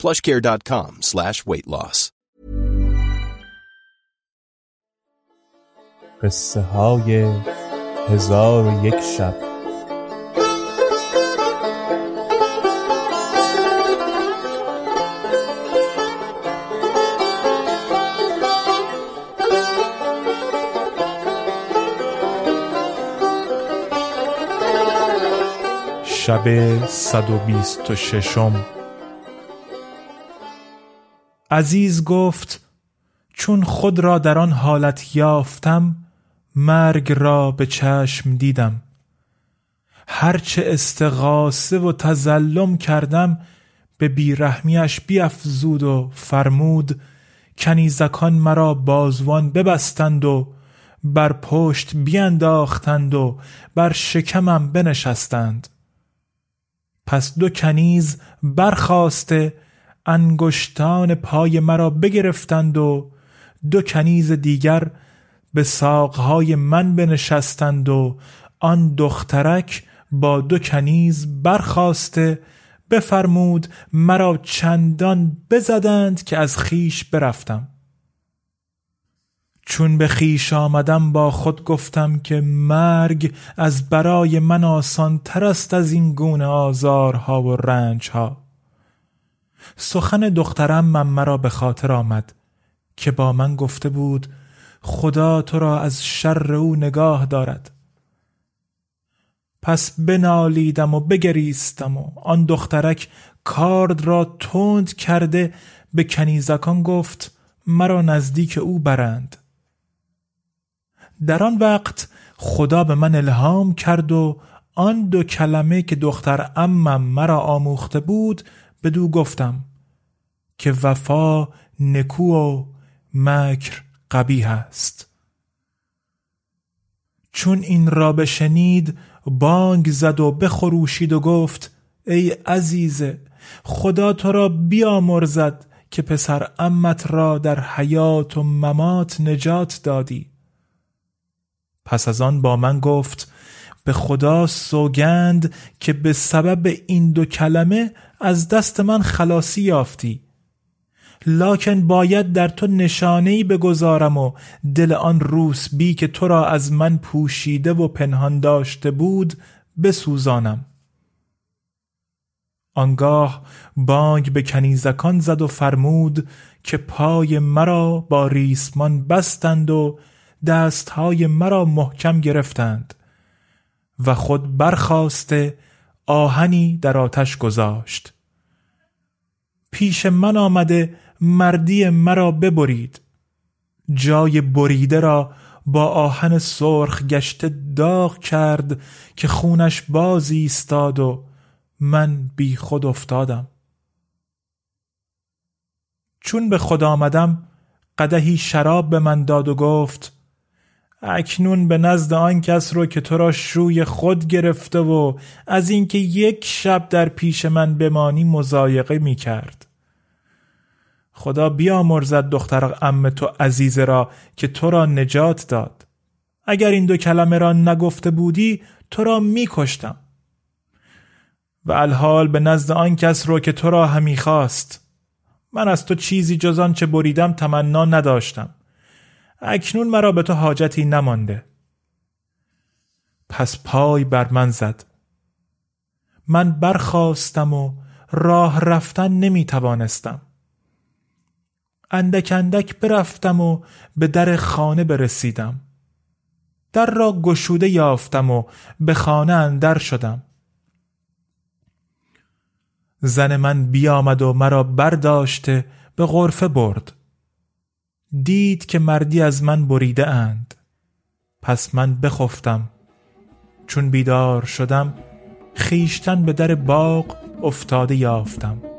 plushcare.com slash weight loss. های هزار شب شب صد و عزیز گفت چون خود را در آن حالت یافتم مرگ را به چشم دیدم. هرچه استغاثه و تزلم کردم به بیرحمیش بیافزود و فرمود کنیزکان مرا بازوان ببستند و بر پشت بینداختند و بر شکمم بنشستند. پس دو کنیز برخواسته انگشتان پای مرا بگرفتند و دو کنیز دیگر به ساقهای من بنشستند و آن دخترک با دو کنیز برخواسته بفرمود مرا چندان بزدند که از خیش برفتم. چون به خیش آمدم با خود گفتم که مرگ از برای من آسان تر است از این گونه آزارها و رنجها. سخن دخترم من مرا به خاطر آمد که با من گفته بود خدا تو را از شر او نگاه دارد. پس بنالیدم و بگریستم و آن دخترک کارد را تند کرده به کنیزکان گفت مرا نزدیک او برند. در آن وقت خدا به من الهام کرد و آن دو کلمه که دختر امم مرا آموخته بود بدو گفتم که وفا نکو و مکر قبیه است. چون این را بشنید بانگ زد و بخروشید و گفت ای عزیزه خدا تو را بیامرزد که پسر امت را در حیات و ممات نجات دادی. پس از آن با من گفت به خدا سوگند که به سبب این دو کلمه از دست من خلاصی یافتی. لاکن باید در تو نشانهای بگذارم و دل آن روسبی که تو را از من پوشیده و پنهان داشته بود بسوزانم. آنگاه بانگ به کنیزکان زد و فرمود که پای مرا با ریسمان بستند و دستهای مرا محکم گرفتند و خود برخواسته آهنی در آتش گذاشت. پیش من آمده مردی مرا ببرید. جای بریده را با آهن سرخ گشته داغ کرد که خونش باز ایستاد و من بی خود افتادم. چون به خود آمدم قدهی شراب به من داد و گفت اکنون به نزد آن کس رو که تو را شوی خود گرفته و از اینکه یک شب در پیش من بمانی مزایقه می کرد خدا بیامرزد دختر ام تو عزیزه را که تو را نجات داد. اگر این دو کلمه را نگفته بودی تو را میکشتم. و الحال به نزد آن کس رو که تو را همی خواست. من از تو چیزی جز آن چه بریدم تمنا نداشتم. اکنون مرا به تو حاجتی نمانده. پس پای بر من زد. من برخواستم و راه رفتن نمی توانستم اندک اندک برفتم و به در خانه برسیدم. در را گشوده یافتم و به خانه اندر شدم. زن من بیامد و مرا برداشته به غرفه برد. دید که مردی از من بریده اند. پس من بخفتم. چون بیدار شدم خیشتن به در باغ افتاده یافتم.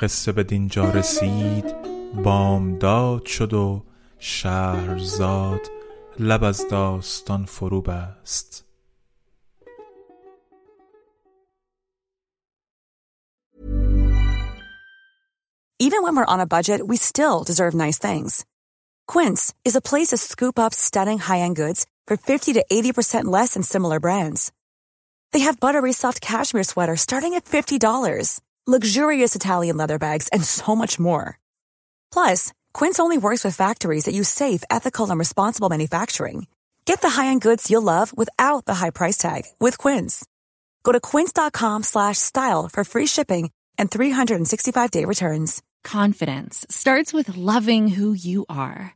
قصه به دینجا رسید بامداد شد و شهرزاد لب از داستان فرو بست Even when we're on a budget, we still deserve nice things. Quince is a place to scoop up stunning high-end goods for 50 to 80% less than similar brands. They have buttery soft cashmere sweaters starting at $50, luxurious Italian leather bags, and so much more. Plus, Quince only works with factories that use safe, ethical, and responsible manufacturing. Get the high-end goods you'll love without the high price tag with Quince. Go to quince.com/style for free shipping and 365-day returns. Confidence starts with loving who you are.